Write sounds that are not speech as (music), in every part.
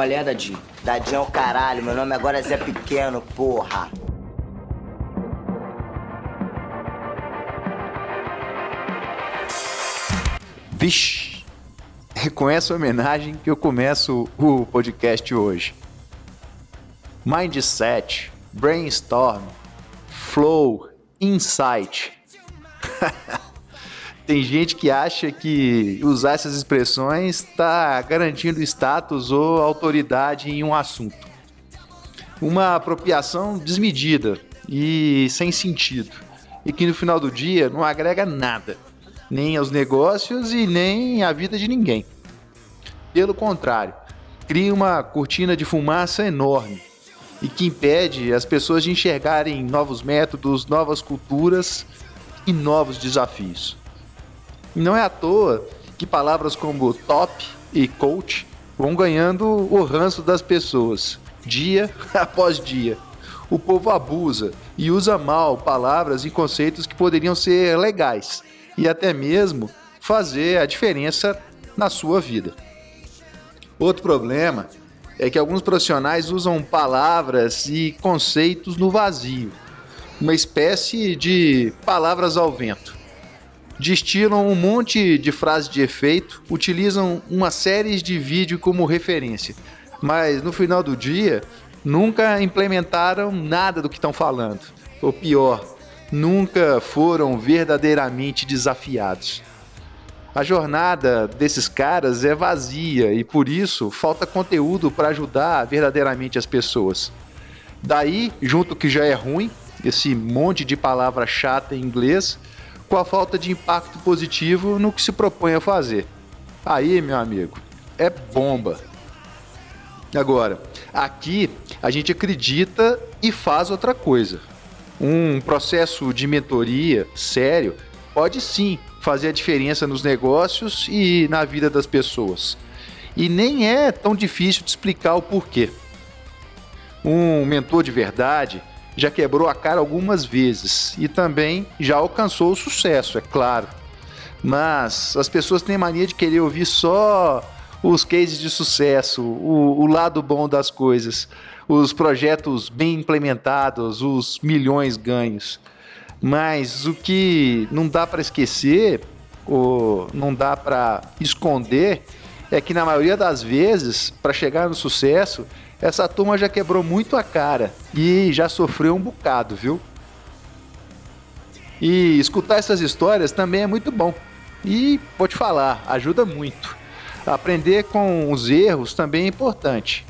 Qual é, Dadinho? Dadinho é o caralho, meu nome agora é Zé Pequeno, porra. Vixe! É com essa homenagem que eu começo o podcast hoje. Mindset, brainstorm, flow, insight. (laughs) Tem gente que acha que usar essas expressões está garantindo status ou autoridade em um assunto. Uma apropriação desmedida e sem sentido, e que no final do dia não agrega nada, nem aos negócios e nem à vida de ninguém. Pelo contrário, cria uma cortina de fumaça enorme e que impede as pessoas de enxergarem novos métodos, novas culturas e novos desafios. Não é à toa que palavras como top e coach vão ganhando o ranço das pessoas, dia (laughs) após dia. O povo abusa e usa mal palavras e conceitos que poderiam ser legais e até mesmo fazer a diferença na sua vida. Outro problema é que alguns profissionais usam palavras e conceitos no vazio, uma espécie de palavras ao vento destilam um monte de frases de efeito, utilizam uma série de vídeos como referência, mas no final do dia nunca implementaram nada do que estão falando. Ou pior, nunca foram verdadeiramente desafiados. A jornada desses caras é vazia e por isso falta conteúdo para ajudar verdadeiramente as pessoas. Daí, junto que já é ruim, esse monte de palavra chata em inglês, com a falta de impacto positivo no que se propõe a fazer. Aí, meu amigo, é bomba. Agora, aqui a gente acredita e faz outra coisa. Um processo de mentoria sério pode sim fazer a diferença nos negócios e na vida das pessoas. E nem é tão difícil de explicar o porquê. Um mentor de verdade já quebrou a cara algumas vezes e também já alcançou o sucesso, é claro. Mas as pessoas têm mania de querer ouvir só os cases de sucesso, o, o lado bom das coisas, os projetos bem implementados, os milhões ganhos. Mas o que não dá para esquecer, ou não dá para esconder, é que na maioria das vezes, para chegar no sucesso, essa turma já quebrou muito a cara e já sofreu um bocado, viu? E escutar essas histórias também é muito bom. E vou te falar, ajuda muito. Aprender com os erros também é importante.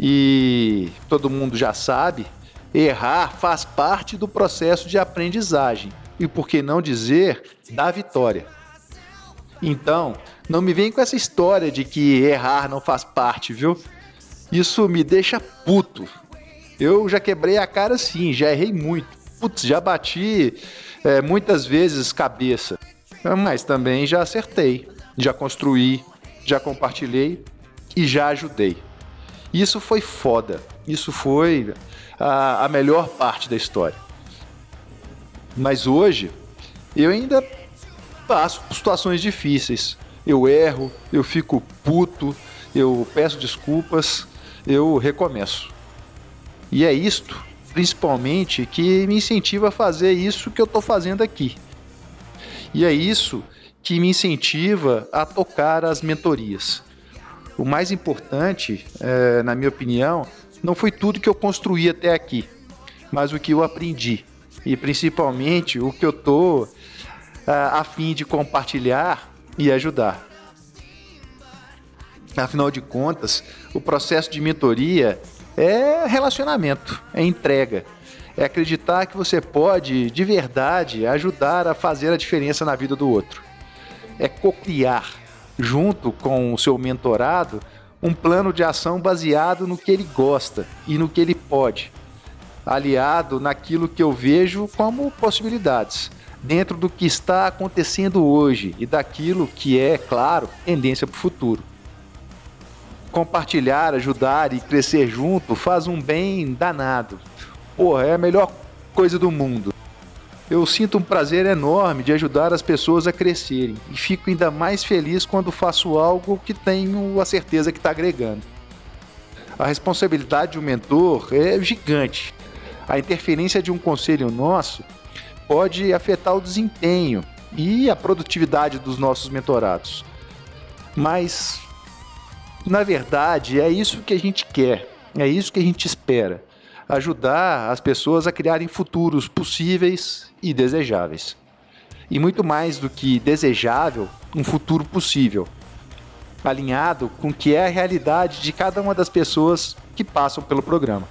E todo mundo já sabe, errar faz parte do processo de aprendizagem. E por que não dizer da vitória? Então, não me vem com essa história de que errar não faz parte, viu? Isso me deixa puto. Eu já quebrei a cara sim, já errei muito. Putz, já bati é, muitas vezes cabeça. Mas também já acertei, já construí, já compartilhei e já ajudei. Isso foi foda. Isso foi a, a melhor parte da história. Mas hoje eu ainda passo por situações difíceis. Eu erro, eu fico puto, eu peço desculpas, eu recomeço. E é isto, principalmente, que me incentiva a fazer isso que eu estou fazendo aqui. E é isso que me incentiva a tocar as mentorias. O mais importante, é, na minha opinião, não foi tudo que eu construí até aqui, mas o que eu aprendi. E principalmente o que eu estou a fim de compartilhar e ajudar. Afinal de contas, o processo de mentoria é relacionamento, é entrega. É acreditar que você pode, de verdade, ajudar a fazer a diferença na vida do outro. É cocriar, junto com o seu mentorado, um plano de ação baseado no que ele gosta e no que ele pode, aliado naquilo que eu vejo como possibilidades, dentro do que está acontecendo hoje e daquilo que é, claro, tendência para o futuro compartilhar, ajudar e crescer junto faz um bem danado. Porra, é a melhor coisa do mundo. Eu sinto um prazer enorme de ajudar as pessoas a crescerem e fico ainda mais feliz quando faço algo que tenho a certeza que está agregando. A responsabilidade de um mentor é gigante. A interferência de um conselho nosso pode afetar o desempenho e a produtividade dos nossos mentorados. Mas, na verdade, é isso que a gente quer, é isso que a gente espera: ajudar as pessoas a criarem futuros possíveis e desejáveis. E muito mais do que desejável, um futuro possível, alinhado com o que é a realidade de cada uma das pessoas que passam pelo programa.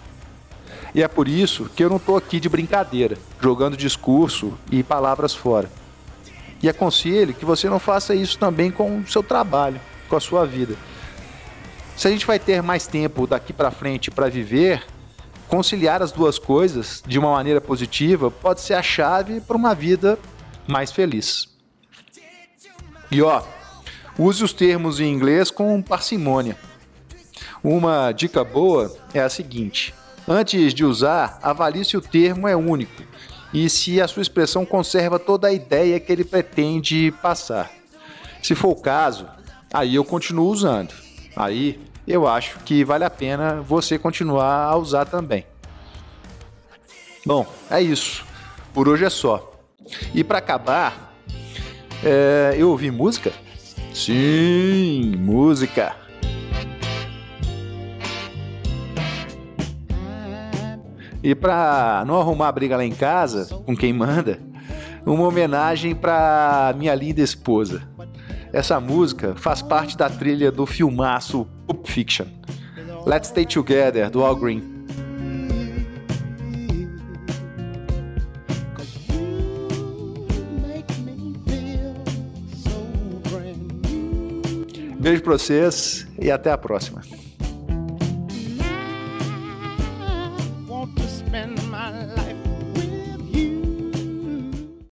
E é por isso que eu não estou aqui de brincadeira, jogando discurso e palavras fora. E aconselho que você não faça isso também com o seu trabalho, com a sua vida. Se a gente vai ter mais tempo daqui para frente para viver, conciliar as duas coisas de uma maneira positiva pode ser a chave para uma vida mais feliz. E ó, use os termos em inglês com parcimônia. Uma dica boa é a seguinte: antes de usar, avalie se o termo é único e se a sua expressão conserva toda a ideia que ele pretende passar. Se for o caso, aí eu continuo usando. Aí eu acho que vale a pena você continuar a usar também. Bom, é isso. Por hoje é só. E para acabar, é, eu ouvi música? Sim, música. E para não arrumar briga lá em casa com quem manda, uma homenagem para minha linda esposa. Essa música faz parte da trilha do filmaço Pulp Fiction. Let's Stay Together, do Al Green. Beijo pra vocês e até a próxima.